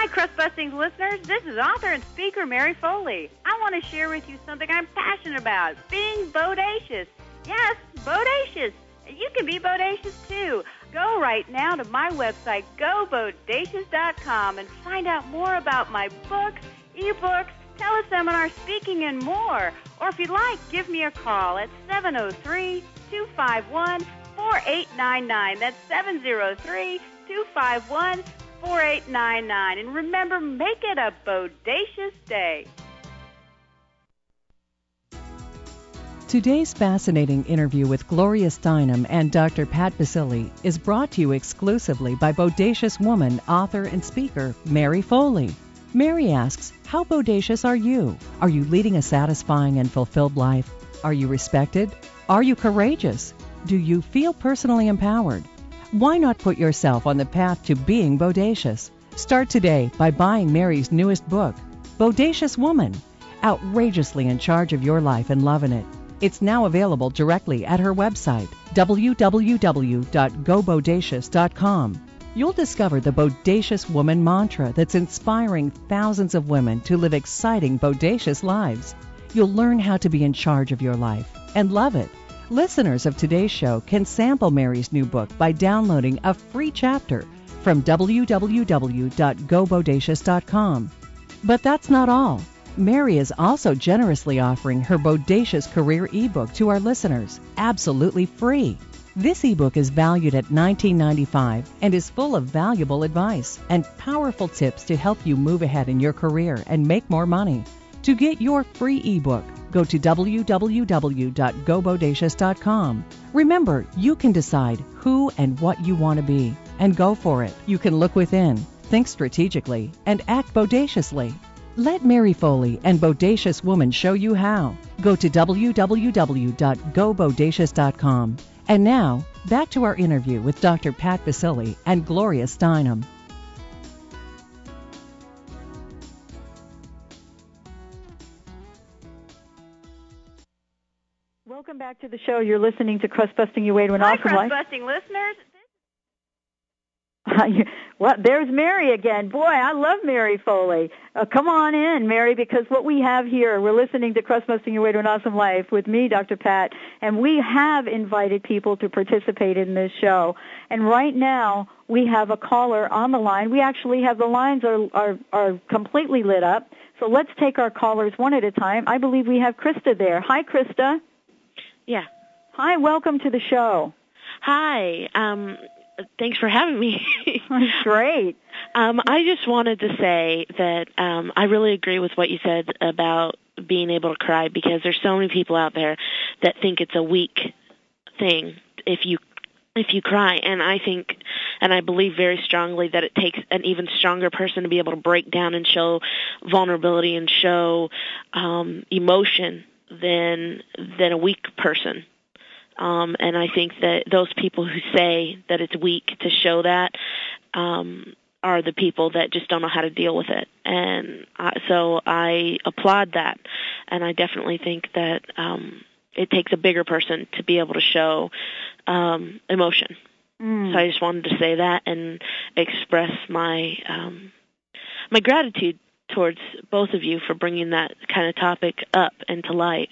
Hi, Crust Busting listeners. This is author and speaker Mary Foley. I want to share with you something I'm passionate about being bodacious. Yes, bodacious. You can be bodacious too. Go right now to my website, gobodacious.com, and find out more about my books, ebooks, teleseminar, speaking, and more. Or if you'd like, give me a call at 703 251 4899. That's 703 251 4899. And remember, make it a bodacious day. Today's fascinating interview with Gloria Steinem and Dr. Pat Baccili is brought to you exclusively by bodacious woman, author, and speaker Mary Foley. Mary asks, How bodacious are you? Are you leading a satisfying and fulfilled life? Are you respected? Are you courageous? Do you feel personally empowered? Why not put yourself on the path to being bodacious? Start today by buying Mary's newest book, Bodacious Woman, outrageously in charge of your life and loving it. It's now available directly at her website, www.gobodacious.com. You'll discover the Bodacious Woman mantra that's inspiring thousands of women to live exciting, bodacious lives. You'll learn how to be in charge of your life and love it. Listeners of today's show can sample Mary's new book by downloading a free chapter from www.gobodacious.com. But that's not all. Mary is also generously offering her Bodacious Career ebook to our listeners, absolutely free. This ebook is valued at $19.95 and is full of valuable advice and powerful tips to help you move ahead in your career and make more money. To get your free ebook, go to www.gobodacious.com. Remember, you can decide who and what you want to be and go for it. You can look within, think strategically, and act bodaciously. Let Mary Foley and Bodacious Woman show you how. Go to www.gobodacious.com. And now, back to our interview with Dr. Pat Baccili and Gloria Steinem. Back to the show. You're listening to Crust Busting Your Way to an Hi, Awesome crust Life. busting listeners. well, there's Mary again. Boy, I love Mary Foley. Uh, come on in, Mary, because what we have here, we're listening to Crust Busting Your Way to an Awesome Life with me, Dr. Pat, and we have invited people to participate in this show. And right now, we have a caller on the line. We actually have the lines are, are, are completely lit up. So let's take our callers one at a time. I believe we have Krista there. Hi, Krista. Yeah. Hi, welcome to the show. Hi. Um, thanks for having me. Great. Um, I just wanted to say that um, I really agree with what you said about being able to cry because there's so many people out there that think it's a weak thing if you if you cry and I think and I believe very strongly that it takes an even stronger person to be able to break down and show vulnerability and show um emotion than than a weak person. Um, and I think that those people who say that it's weak to show that um, are the people that just don't know how to deal with it. And uh, so I applaud that, and I definitely think that um, it takes a bigger person to be able to show um, emotion. Mm. So I just wanted to say that and express my um, my gratitude towards both of you for bringing that kind of topic up and to light.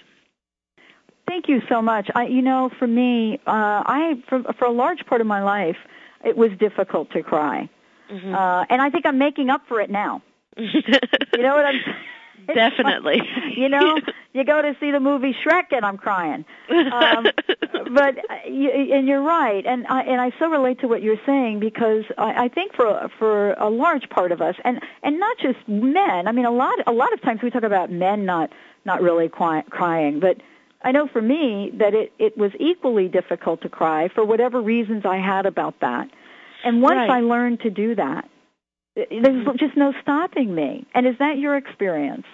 Thank you so much. I, you know, for me, uh, I for, for a large part of my life, it was difficult to cry, Mm-hmm. uh, and I think I'm making up for it now. you know what I'm? Definitely. you know, you go to see the movie Shrek, and I'm crying. Um, but uh, you, and you're right, and I, and I so relate to what you're saying because I, I think for for a large part of us, and and not just men. I mean, a lot a lot of times we talk about men not not really cry, crying, but I know for me that it it was equally difficult to cry for whatever reasons I had about that. And once Right. I learned to do that, there's just no stopping me. And is that your experience?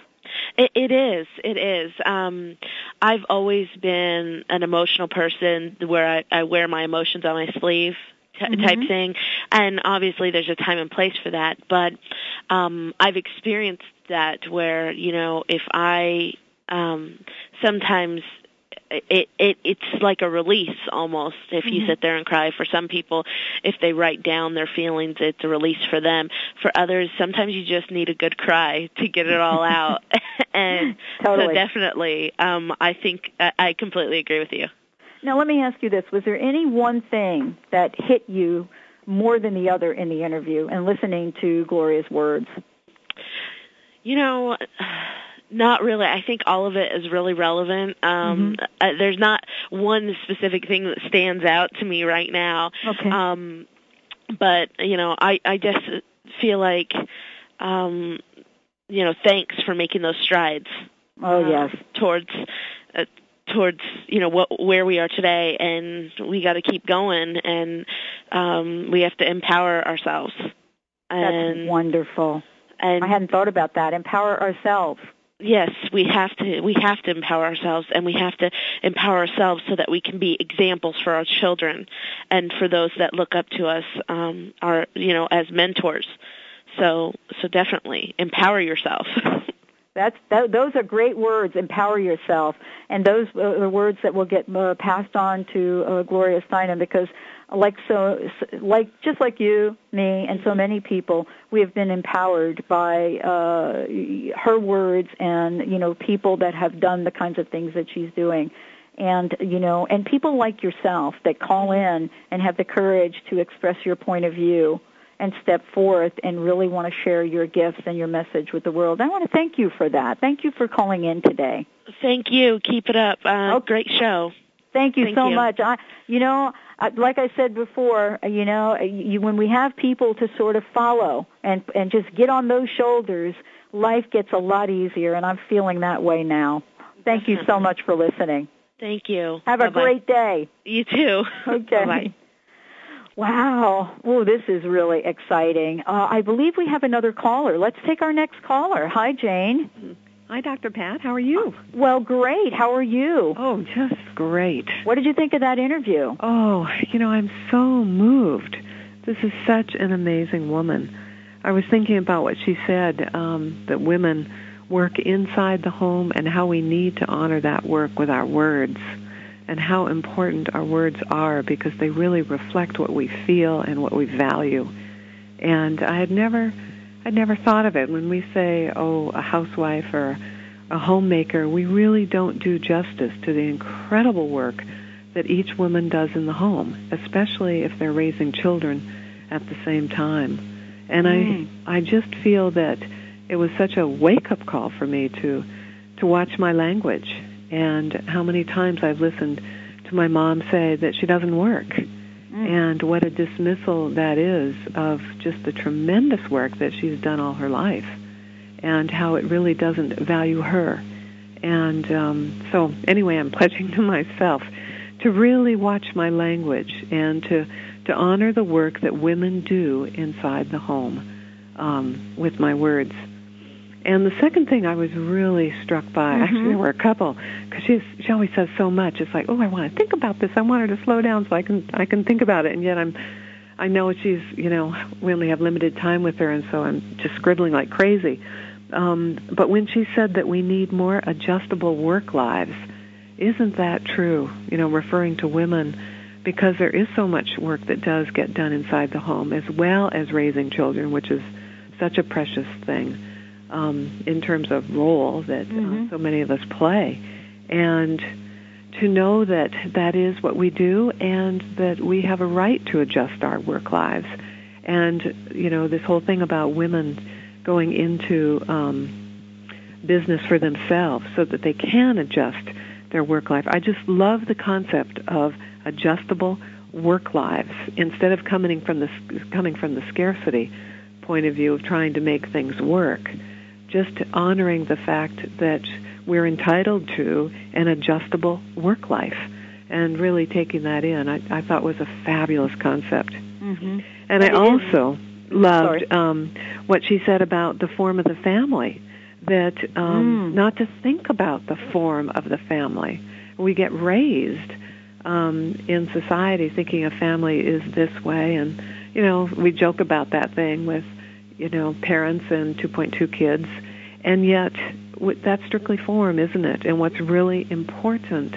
It, it is. It is. Um, I've always been an emotional person where I, I wear my emotions on my sleeve t- type Mhm. thing, and obviously there's a time and place for that. But um, I've experienced that where you know if I um, sometimes it it it's like a release almost if you Mhm. sit there and cry for some people if they write down their feelings it's a release for them for others sometimes you just need a good cry to get it all out and Totally. so definitely um i think I, I completely agree with you Now, let me ask you this: Was there any one thing that hit you more than the other in the interview and listening to Gloria's words? You know, not really. I think all of it is really relevant. Um, uh, there's not one specific thing that stands out to me right now. Okay. Um, but you know, I I just feel like, um, you know, thanks for making those strides. Oh uh, yes. Towards. Uh, towards you know what where we are today and we got to keep going and um we have to empower ourselves and That's wonderful. and I hadn't thought about that. Empower ourselves. Yes we have to we have to empower ourselves and we have to empower ourselves so that we can be examples for our children and for those that look up to us um are you know as mentors so so definitely empower yourself That's that, those are great words. Empower yourself, and those are the words that will get uh, passed on to uh, Gloria Steinem because, like so, like just like you, me, and so many people, we have been empowered by uh, her words and you know people that have done the kinds of things that she's doing. And you know, and people like yourself that call in and have the courage to express your point of view and step forth and really want to share your gifts and your message with the world. I want to thank you for that. Thank you for calling in today. Thank you. Keep it up. Uh, Great show. Thank you Thank so you. much. I, you know, like I said before, you know, you, when we have people to sort of follow and and just get on those shoulders, life gets a lot easier, and I'm feeling that way now. Thank you so much for listening. Thank you. Have a Bye-bye. great day. You too. Okay. Bye-bye. Wow. Oh, this is really exciting. Uh, I believe we have another caller. Let's take our next caller. Hi, Jane. Hi, Dr. Pat. How are you? Well, great. How are you? Oh, just great. What did you think of that interview? Oh, you know, I'm so moved. This is such an amazing woman. I was thinking about what she said um, that women work inside the home and how we need to honor that work with our words and how important our words are because they really reflect what we feel and what we value. And I had never I'd never thought of it when we say, oh, a housewife or a homemaker, we really don't do justice to the incredible work that each woman does in the home, especially if they're raising children at the same time. And Mm. I I just feel that it was such a wake-up call for me to to watch my language and how many times I've listened to my mom say that she doesn't work and what a dismissal that is of just the tremendous work that she's done all her life and how it really doesn't value her. And um, so, anyway, I'm pledging to myself to really watch my language and to, to honor the work that women do inside the home um, with my words. And the second thing I was really struck by, Mhm. actually there were a couple, because she she always says so much. It's like, oh, I want to think about this. I want her to slow down so I can I can think about it. And yet I'm, I know she's you know we only have limited time with her, and so I'm just scribbling like crazy. Um, but when she said that we need more adjustable work lives, isn't that true? You know, referring to women, because there is so much work that does get done inside the home, as well as raising children, which is such a precious thing um, in terms of role that uh, so many of us play, and to know that that is what we do, and that we have a right to adjust our work lives, and you know this whole thing about women going into um, business for themselves so that they can adjust their work life. I just love the concept of adjustable work lives instead of coming from the coming from the scarcity point of view of trying to make things work. Just honoring the fact that we're entitled to an adjustable work life and really taking that in, I, I thought was a fabulous concept. Mm-hmm. And I also loved um, what she said about the form of the family. That um, not to think about the form of the family. We get raised um, in society thinking a family is this way, and you know we joke about that thing with you know parents and 2.2 kids, and yet that's strictly form, isn't it? And what's really important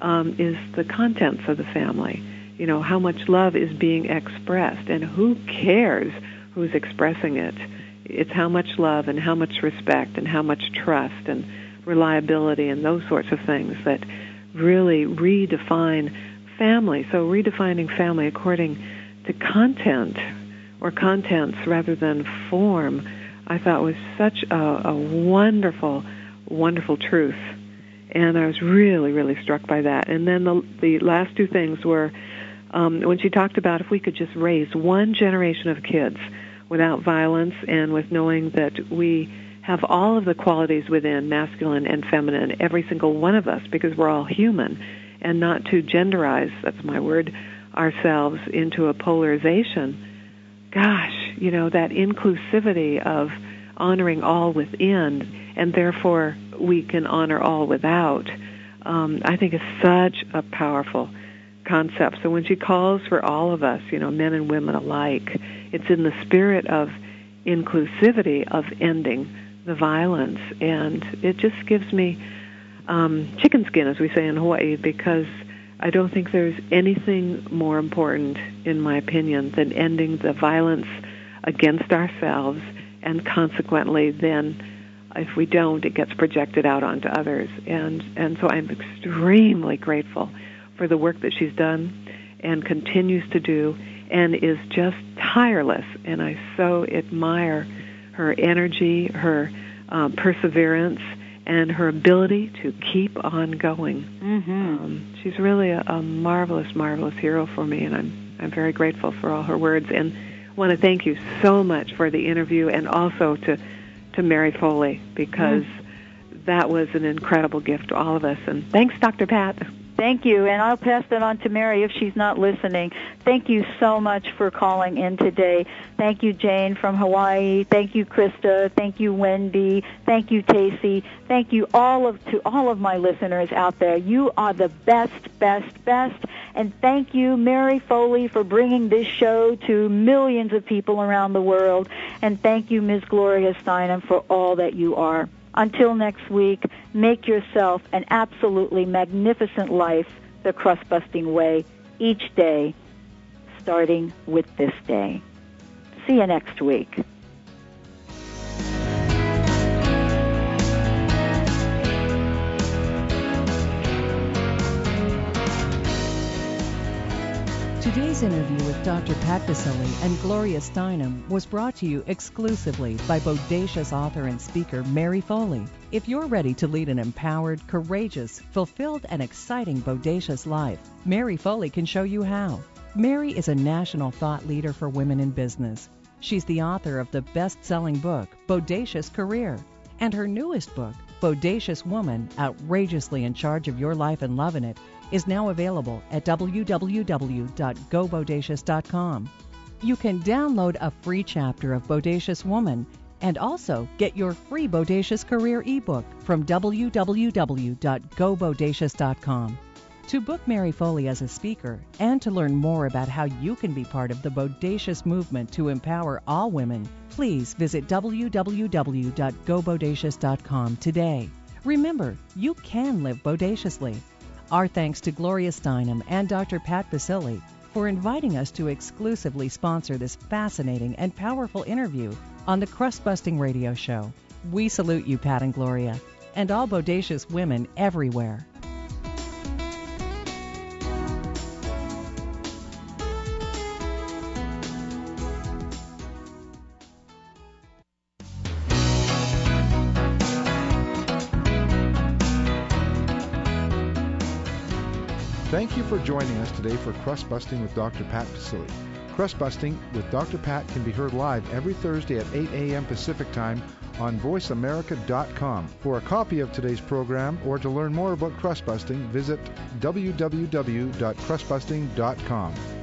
um, is the contents of the family. You know, how much love is being expressed, and who cares who's expressing it? It's how much love and how much respect and how much trust and reliability and those sorts of things that really redefine family. So redefining family according to content or contents rather than form, I thought was such a, a wonderful, wonderful truth. And I was really, really struck by that. And then the, the last two things were um, when she talked about if we could just raise one generation of kids without violence and with knowing that we have all of the qualities within masculine and feminine, every single one of us, because we're all human, and not to genderize, that's my word, ourselves into a polarization. Gosh, you know, that inclusivity of honoring all within, and therefore we can honor all without, um, I think is such a powerful concept. So when she calls for all of us, you know, men and women alike, it's in the spirit of inclusivity of ending the violence, and it just gives me um, chicken skin, as we say in Hawaii, because I don't think there's anything more important, in my opinion, than ending the violence against ourselves, and consequently, then if we don't, it gets projected out onto others. And and so I'm extremely grateful for the work that she's done and continues to do, and is just tireless. And I so admire her energy, her uh, perseverance, and her ability to keep on going. Mm-hmm. Um, she's really a, a marvelous, marvelous hero for me, and I'm I'm very grateful for all her words. And want to thank you so much for the interview, and also to to Mary Foley because mm. that was an incredible gift to all of us. And thanks, Dr. Pat. Thank you, and I'll pass that on to Mary if she's not listening. Thank you so much for calling in today. Thank you, Jane from Hawaii. Thank you, Krista. Thank you, Wendy. Thank you, Tacy. Thank you all of to all of my listeners out there. You are the best, best, best. And thank you, Mary Foley, for bringing this show to millions of people around the world. And thank you, Ms. Gloria Steinem, for all that you are. Until next week, make yourself an absolutely magnificent life the crust busting way each day, starting with this day. See you next week. Today's interview with Dr. Pat Baccili and Gloria Steinem was brought to you exclusively by bodacious author and speaker Mary Foley. If you're ready to lead an empowered, courageous, fulfilled, and exciting bodacious life, Mary Foley can show you how. Mary is a national thought leader for women in business. She's the author of the best selling book, Bodacious Career, and her newest book, Bodacious Woman Outrageously in Charge of Your Life and Loving It is now available at www.gobodacious.com. You can download a free chapter of Bodacious Woman and also get your free Bodacious Career ebook from www.gobodacious.com. To book Mary Foley as a speaker and to learn more about how you can be part of the Bodacious movement to empower all women, please visit www.gobodacious.com today. Remember, you can live bodaciously. Our thanks to Gloria Steinem and Dr. Pat Baccili for inviting us to exclusively sponsor this fascinating and powerful interview on the Crust Busting Radio Show. We salute you, Pat and Gloria, and all bodacious women everywhere. For joining us today for Crust Busting with Dr. Pat Baccili. Crust Busting with Dr. Pat can be heard live every Thursday at 8 a.m. Pacific Time on VoiceAmerica.com. For a copy of today's program or to learn more about crust busting, visit www.crustbusting.com.